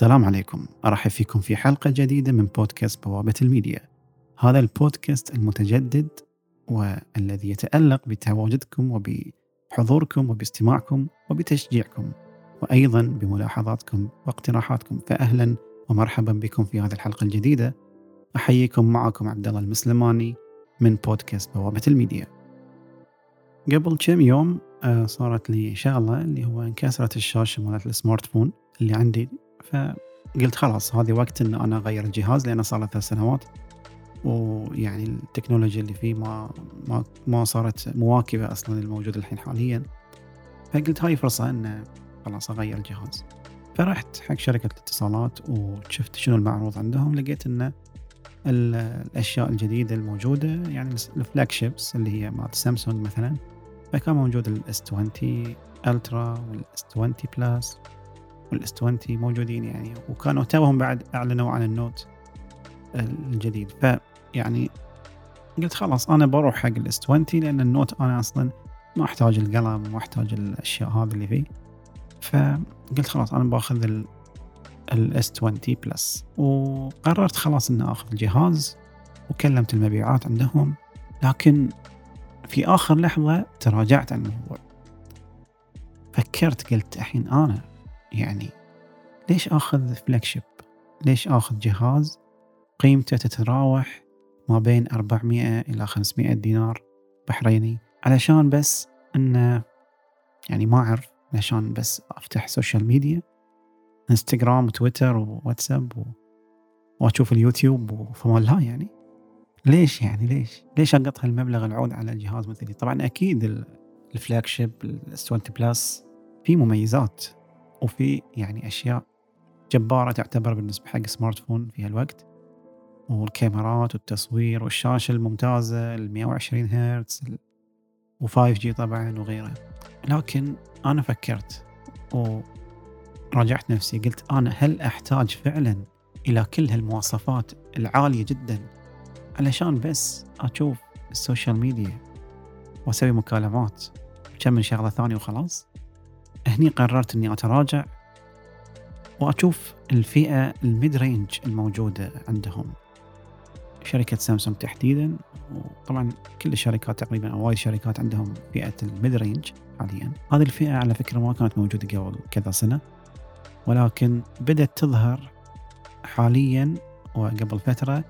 السلام عليكم. أرحب فيكم في حلقة جديدة من بودكاست بوابة الميديا. هذا البودكاست المتجدد والذي يتألق بتواجدكم وبحضوركم وباستماعكم وبتشجيعكم وأيضا بملاحظاتكم واقتراحاتكم. فأهلا ومرحبا بكم في هذه الحلقة الجديدة. أحييكم معكم عبد الله المسلماني من بودكاست بوابة الميديا. قبل كم يوم آه، صارت لي شغلة اللي هو انكسرت الشاشة مالت ال smart phone اللي عندي فقلت خلاص هذه وقت ان أنا أغير الجهاز لأنه صار له ثلاث سنوات. ويعني التكنولوجيا اللي فيه ما ما ما صارت مواكبة أصلا الموجود الحين حاليا. فقلت هاي فرصة ان خلاص أغير الجهاز. فرحت حق شركة الاتصالات وشفت شنو المعروض عندهم. لقيت إن الأشياء الجديدة الموجودة يعني الفلاج شيبس اللي هي مالت سامسونج مثلا فكان موجود ال S 20 Ultra وال S 20 Plus وال S 20 موجودين يعني وكانوا توهم بعد أعلنوا عن ال Note الجديد. فيعني قلت خلاص أنا بروح حق ال S 20 لأن ال Note أنا أصلا ما أحتاج القلم وما أحتاج الأشياء هذه اللي فيه. فقلت خلاص أنا بأخذ ال S 20 Plus. وقررت خلاص إني آخذ الجهاز وكلمت المبيعات عندهم. لكن في آخر لحظة تراجعت عن الموضوع. فكرت قلت الحين أنا يعني ليش آخذ flagship ليش آخذ جهاز قيمته تتراوح ما بين 400 إلى 500 دينار بحريني؟ علشان بس انه يعني ما أعرف علشان بس أفتح social media إنستغرام وتويتر وواتساب و... وأشوف اليوتيوب وفمان الله يعني. ليش يعني؟ ليش؟ ليش اقط هالمبلغ العود على الجهاز مثلي؟ طبعا أكيد ال flagship ال S 20 Plus في مميزات. وفي يعني أشياء جبارة تعتبر بالنسبة حق smart phone في هالوقت والكاميرات والتصوير والشاشة الممتازة ال 120 هرتز و 5 G طبعا وغيره لكن أنا فكرت وراجعت نفسي قلت أنا هل أحتاج فعلا إلى كل هالمواصفات العالية جدا علشان بس أشوف ال social media وأسوي مكالمات؟ كم من شغلة ثانية وخلاص؟ هني قررت إني أتراجع وأشوف الفئة ال mid range الموجودة عندهم. شركة سامسونج تحديدا وطبعا كل الشركات تقريبا أو وايد شركات عندهم فئة ال mid range حاليا. هذه الفئة على فكرة ما كانت موجودة قبل كذا سنة ولكن بدأت تظهر حاليا وقبل فترة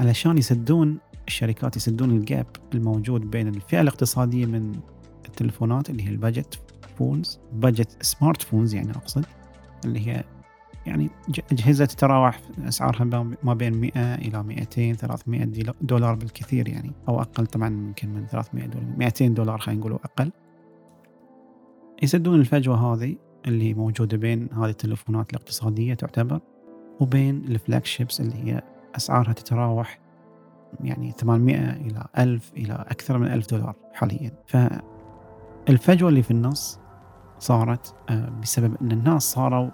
علشان يسدون الشركات يسدون ال gap الموجود بين الفئة الاقتصادية من التلفونات اللي هي ال budget phones budget smart phones يعني أقصد اللي هي يعني أجهزة تتراوح أسعارها ما بين 100 إلى 200 300 دولار بالكثير يعني أو أقل طبعا يمكن من 300 دولار 200 دولار خلينا نقول أقل. يسدون الفجوة هذه اللي موجودة بين هذه التلفونات الاقتصادية تعتبر وبين الفلاج شيبس اللي هي أسعارها تتراوح يعني 800 إلى 1000 إلى أكثر من 1000 دولار حاليا. فالفجوة اللي في النص صارت آه، بسبب أن الناس صاروا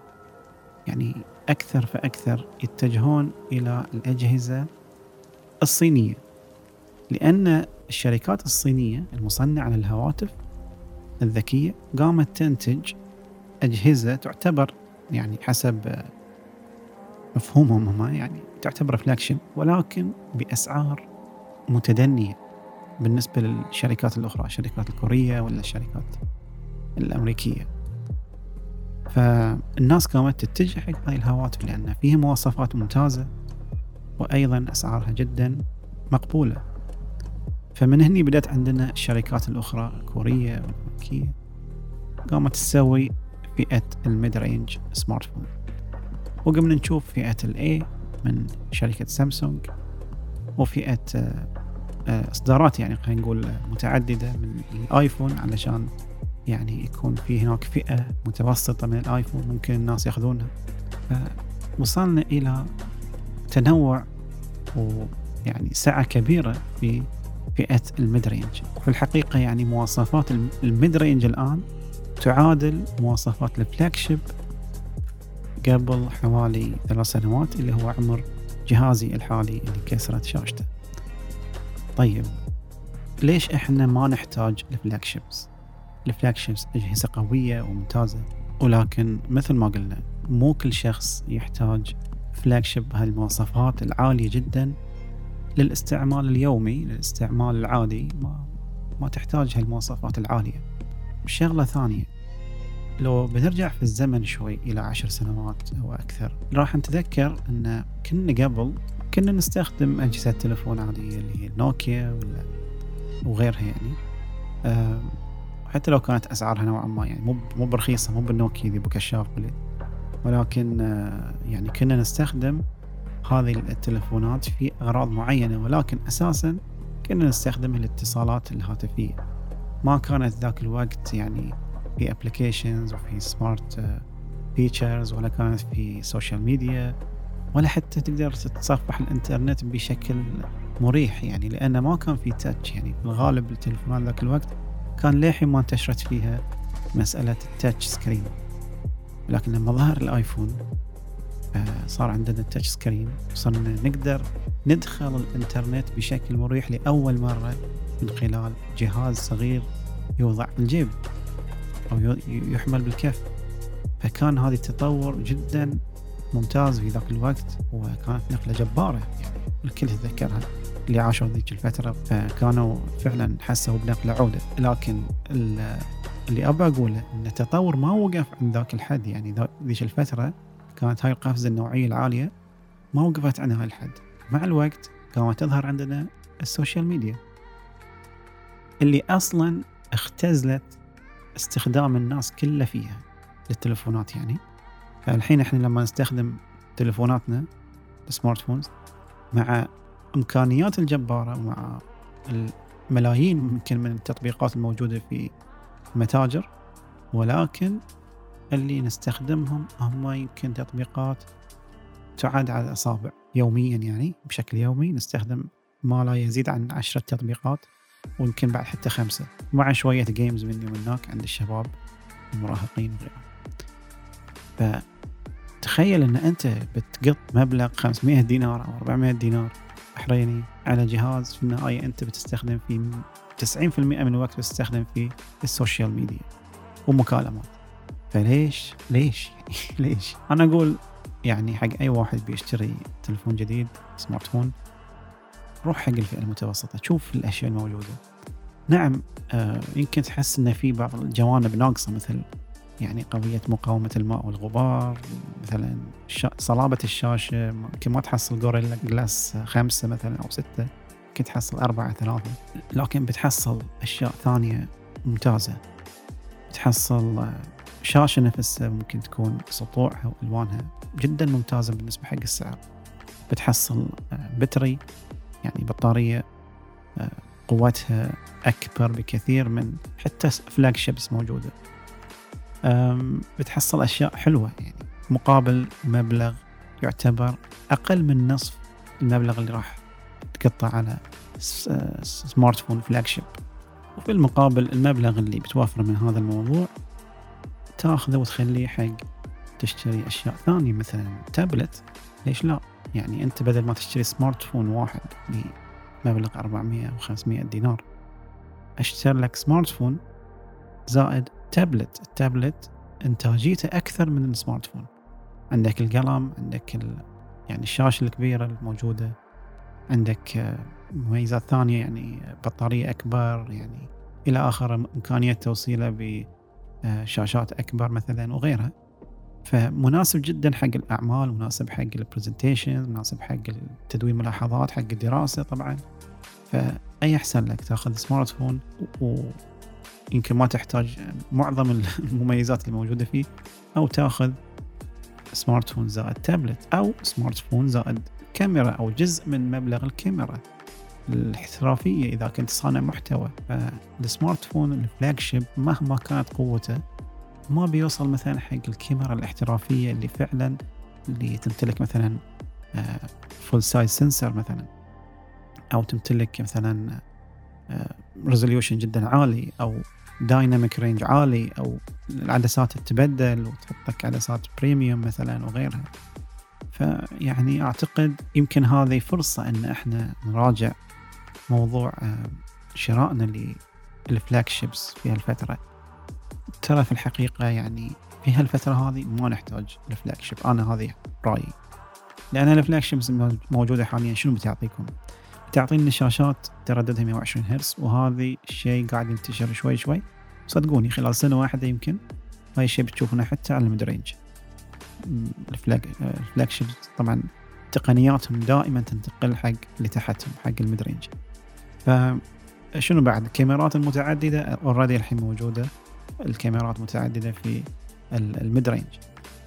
يعني أكثر فأكثر يتجهون إلى الأجهزة الصينية. لأن الشركات الصينية المصنعة للهواتف الذكية قامت تنتج أجهزة تعتبر يعني حسب آه، مفهومهم هم يعني تعتبر فلاكشن ولكن بأسعار متدنية بالنسبة للشركات الأخرى الشركات الكورية ولا الشركات الأمريكية. فالناس قامت تتجه حق هاي الهواتف لأن فيها مواصفات ممتازة وأيضا أسعارها جدا مقبولة. فمن هني بدأت عندنا الشركات الأخرى الكورية والأمريكية قامت تسوي فئة ال mid range smart phone. وقمنا نشوف فئة ال A من شركة سامسونج وفئة آه، آه، إصدارات يعني خلينا نقول متعددة من الايفون علشان يعني يكون في هناك فئة متوسطة من الآيفون ممكن الناس يأخذونها. وصلنا إلى تنوع ويعني سعة كبيرة في فئة ال mid range. في الحقيقة يعني مواصفات ال mid range الآن تعادل مواصفات ال flagship قبل حوالي ثلاث سنوات اللي هو عمر جهازي الحالي اللي كسرت شاشته. طيب ليش إحنا ما نحتاج ال flagships ال flagships أجهزة قوية وممتازة. ولكن مثل ما قلنا مو كل شخص يحتاج فلاج شيب بهالمواصفات العالية جدا للاستعمال اليومي للاستعمال العادي. ما ما تحتاج هالمواصفات العالية. شغلة ثانية. لو بنرجع في الزمن شوي إلى عشر سنوات أو أكثر راح نتذكر أن كنا قبل كنا نستخدم أجهزة تلفون عادية اللي هي نوكيا ولا وغيرها يعني. أه حتى لو كانت أسعارها نوعا ما يعني مو مو برخيصة مو بالنوكيا ذي بو كشاف ولكن أه يعني كنا نستخدم هذه التلفونات في أغراض معينة ولكن أساسا كنا نستخدم الاتصالات الهاتفية. ما كانت ذاك الوقت يعني في applications وفي smart features ولا كانت في social media ولا حتى تقدر تتصفح الإنترنت بشكل مريح يعني لأنه ما كان في touch يعني. في الغالب التلفونات ذاك الوقت كان للحين ما انتشرت فيها مسألة ال touch screen. لكن لما ظهر الآيفون آه، صار عندنا ال touch screen. صرنا نقدر ندخل الإنترنت بشكل مريح لأول مرة من خلال جهاز صغير يوضع في الجيب أو يحمل بالكف. فكان هذا التطور جدا ممتاز في ذاك الوقت وكانت نقلة جبارة يعني الكل يتذكرها. اللي عاشوا ذيك الفترة فكانوا فعلا حسوا بنقلة عودة. لكن اللي أبى أقوله أن التطور ما وقف عند ذاك الحد. يعني ذيك الفترة كانت هاي القفزة النوعية العالية ما وقفت عند هاي الحد. مع الوقت كانت تظهر عندنا ال social media. اللي أصلا اختزلت استخدام الناس كله فيها للتلفونات يعني. فالحين إحنا لما نستخدم تلفوناتنا السمارت فونز مع إمكانيات الجبارة ومع الملايين ممكن من التطبيقات الموجودة في المتاجر ولكن اللي نستخدمهم هم يمكن تطبيقات تعد على الأصابع. يوميا يعني بشكل يومي نستخدم ما لا يزيد عن عشرة تطبيقات ويمكن بعد حتى خمسة. مع شوية games مني ومنك عند الشباب المراهقين وغيرهم. فتخيل إن أنت بتقط مبلغ 500 دينار أو 400 دينار بحريني على جهاز في النهاية أنت بتستخدم فيه 90% من الوقت بتستخدم فيه ال social media ومكالمات. فليش؟ ليش؟ ليش؟ أنا أقول يعني حق أي واحد بيشتري تلفون جديد سمارت فون روح حق الفئة المتوسطة شوف الأشياء الموجودة. نعم آه يمكن تحس أن في بعض الجوانب ناقصة مثل يعني قضية مقاومة الماء والغبار مثلا صلابة الشاشة يمكن ما تحصل جوريلا جلاس خمسة مثلا أو ستة يمكن تحصل أربعة ثلاثة. لكن بتحصل أشياء ثانية ممتازة. بتحصل آه، شاشة نفسها ممكن تكون سطوعها وألوانها جدا ممتازة بالنسبة حق السعر. بتحصل آه، battery يعني بطارية آه، قوتها أكبر بكثير من حتى flagships موجودة. بتحصل أشياء حلوة. يعني مقابل مبلغ يعتبر أقل من نصف المبلغ اللي راح تقطع على smartphone flagship وفي المقابل المبلغ اللي بتوفره من هذا الموضوع تأخذه وتخليه حق تشتري أشياء ثانية مثلا تابلت ليش لا؟ يعني أنت بدل ما تشتري smartphone واحد بمبلغ 400 أو 500 دينار اشتري لك smartphone زائد tablet ال tablet إنتاجيته أكثر من ال smartphone. عندك القلم عندك ال... يعني الشاشة الكبيرة الموجودة. عندك مميزات ثانية يعني بطارية أكبر يعني إلى آخر إمكانية توصيلة بشاشات أكبر مثلا وغيرها. فمناسب جدا حق الأعمال مناسب حق ال presentation مناسب حق تدوين ملاحظات حق الدراسة طبعا. فأي أحسن لك تأخذ smartphone ويمكن ما تحتاج معظم المميزات اللي موجوده فيه أو تاخذ smartphone زائد تابلت أو smartphone زائد كاميرا أو جزء من مبلغ الكاميرا الاحترافية. إذا كنت صانع محتوى فال smartphone ال flagship مهما كانت قوته ما بيوصل مثلا حق الكاميرا الاحترافية اللي فعلا اللي تمتلك مثلا full size sensor مثلا أو تمتلك مثلا resolution آه، جدا عالي أو dynamic range عالي أو العدسات تتبدل وتحط لك عدسات premium مثلا وغيرها. فيعني أعتقد يمكن هذه فرصة إن إحنا نراجع موضوع آه، شرائنا لل flagships في هالفترة. ترى في الحقيقة يعني في هالفترة هذه ما نحتاج ال flagship أنا هذه رأيي. لأن ال flagship موجودة حاليا شنو بتعطيكم؟ بتعطينا شاشات ترددها 120 هرتز وهذا الشيء قاعد ينتشر شوي شوي. صدقوني خلال سنة واحدة يمكن هاي الشيء بتشوفونه حتى على ال mid-range. ال flag طبعا تقنياتهم دائما تنتقل حق اللي تحتهم حق ال mid-range. فشنو بعد؟ الكاميرات المتعددة already الحين موجودة. الكاميرات متعددة في ال mid-range.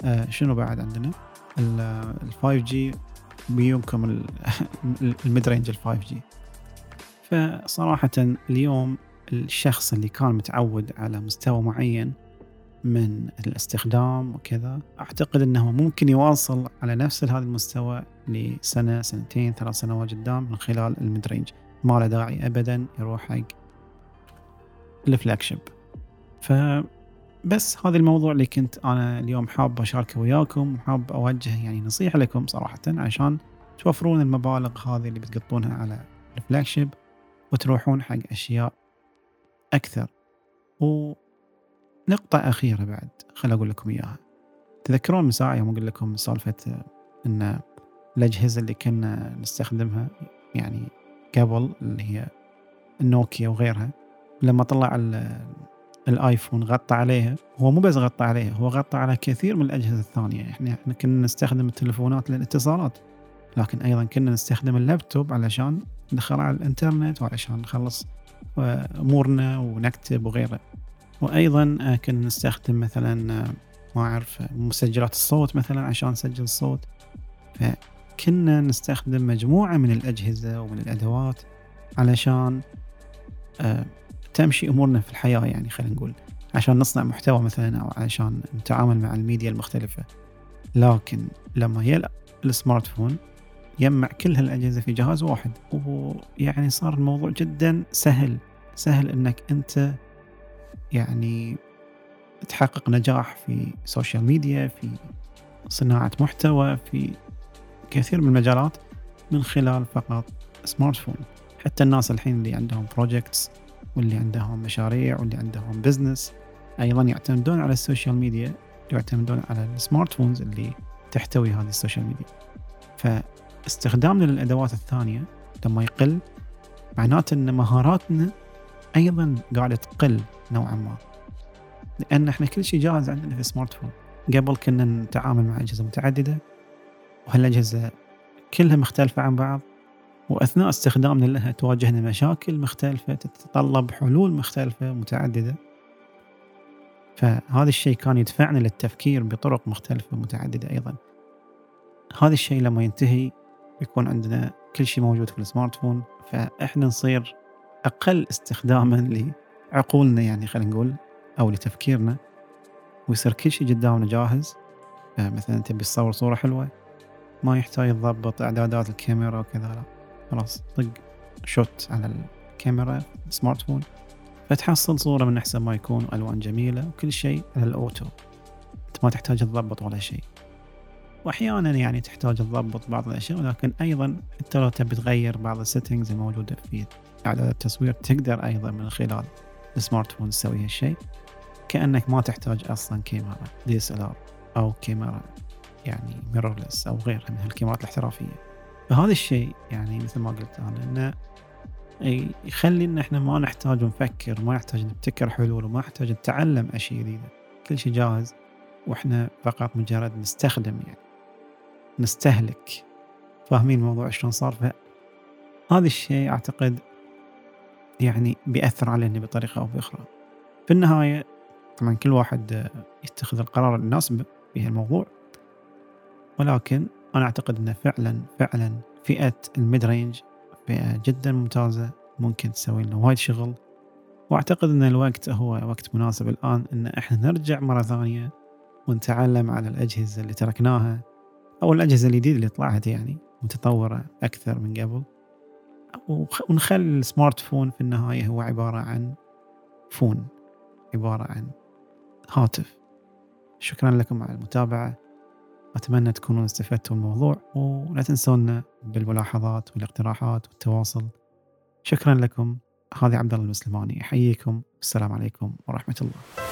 آه شنو بعد عندنا؟ ال 5G بيومكم ال mid-range ال 5G فصراحة اليوم الشخص اللي كان متعود على مستوى معين من الاستخدام وكذا أعتقد أنه ممكن يواصل على نفس هذا المستوى لسنة سنتين ثلاث سنوات قدام من خلال ال mid-range. ما له داعي أبدا يروح حق ال flagship. فبس هذا الموضوع اللي كنت أنا اليوم حاب أشاركه وياكم وحاب أوجه يعني نصيحة لكم صراحة عشان توفرون المبالغ هذه اللي بتقطونها على الفلاج شيب وتروحون حق أشياء أكثر. ونقطة أخيرة بعد خل أقول لكم إياها. تذكرون من ساعة يوم أقول لكم سالفة أن الأجهزة اللي كنا نستخدمها يعني قبل اللي هي النوكيا وغيرها لما طلع الايفون غطى عليها. هو مو بس غطى عليها هو غطى على كثير من الأجهزة الثانية. إحنا إحنا كنا نستخدم التلفونات للاتصالات لكن أيضا كنا نستخدم اللابتوب علشان ندخل على الإنترنت وعلشان نخلص آه، أمورنا ونكتب وغيره وأيضا آه، كنا نستخدم مثلا آه، ما أعرف مسجلات الصوت مثلا عشان نسجل الصوت. فكنا نستخدم مجموعة من الأجهزة ومن الأدوات علشان تمشي أمورنا في الحياة يعني خلينا نقول. عشان نصنع محتوى مثلا أو عشان نتعامل مع الميديا المختلفة. لكن لما يلا ال smartphone يجمع كل هالأجهزة في جهاز واحد. ويعني صار الموضوع جدا سهل. سهل إنك أنت يعني تحقق نجاح في social media في صناعة محتوى في كثير من المجالات من خلال فقط smartphone حتى الناس الحين اللي عندهم projects واللي عندهم مشاريع واللي عندهم business أيضا يعتمدون على ال social media يعتمدون على ال smartphones اللي تحتوي هذه ال social media فاستخدامنا للأدوات الثانية لما يقل معناته إن مهاراتنا أيضا قاعدة تقل نوعا ما. لأن إحنا كل شيء جاهز عندنا في ال smartphone قبل كنا نتعامل مع أجهزة متعددة وهالأجهزة كلها مختلفة عن بعض. وأثناء استخدامنا لها تواجهنا مشاكل مختلفة تتطلب حلول مختلفة متعددة. فهذا الشيء كان يدفعنا للتفكير بطرق مختلفة متعددة أيضا. هذا الشيء لما ينتهي يكون عندنا كل شيء موجود في السمارت فون فإحنا نصير أقل استخداما لعقولنا يعني خلينا نقول أو لتفكيرنا. ويصير كل شيء قدامنا جاهز. مثلا تبي تصور صورة حلوة ما يحتاج تضبط إعدادات الكاميرا وكذا لا. خلاص طق شوت على الكاميرا smartphone فتحصل صورة من أحسن ما يكون وألوان جميلة وكل شيء على ال auto أنت ما تحتاج تضبط ولا شيء. وأحيانا يعني تحتاج تضبط بعض الأشياء ولكن أيضا حتى لو تبي تغير بعض ال settings الموجودة في إعداد التصوير تقدر أيضا من خلال ال smartphone تسوي هالشيء. كأنك ما تحتاج أصلا كاميرا DSLR أو كاميرا يعني mirrorless أو غيرها من الكاميرات الاحترافية. فهذا الشيء يعني مثل ما قلت أنا إنه يخلي إن إحنا ما نحتاج نفكر ما نحتاج نبتكر حلول وما نحتاج نتعلم أشياء جديدة. كل شيء جاهز وإحنا فقط مجرد نستخدم يعني نستهلك. فاهمين الموضوع شلون صار؟ فهذا الشيء أعتقد يعني بيأثر علينا بطريقة أو بأخرى. في النهاية طبعا كل واحد يتخذ القرار المناسب في ولكن أنا أعتقد أنه فعلا فعلا فئة ال mid-range فئة جدا ممتازة ممكن تسوي لنا وايد شغل. وأعتقد أن الوقت هو وقت مناسب الآن أن إحنا نرجع مرة ثانية ونتعلم على الأجهزة اللي تركناها أو الأجهزة الجديدة اللي طلعت يعني متطورة أكثر من قبل. ونخلي ال smartphone في النهاية هو عبارة عن فون عبارة عن هاتف. شكرا لكم على المتابعة. أتمنى تكونوا استفدتوا من الموضوع ولا تنسونا بالملاحظات والاقتراحات والتواصل. شكرا لكم. هذا عبد الله المسلماني. أحييكم. السلام عليكم ورحمة الله.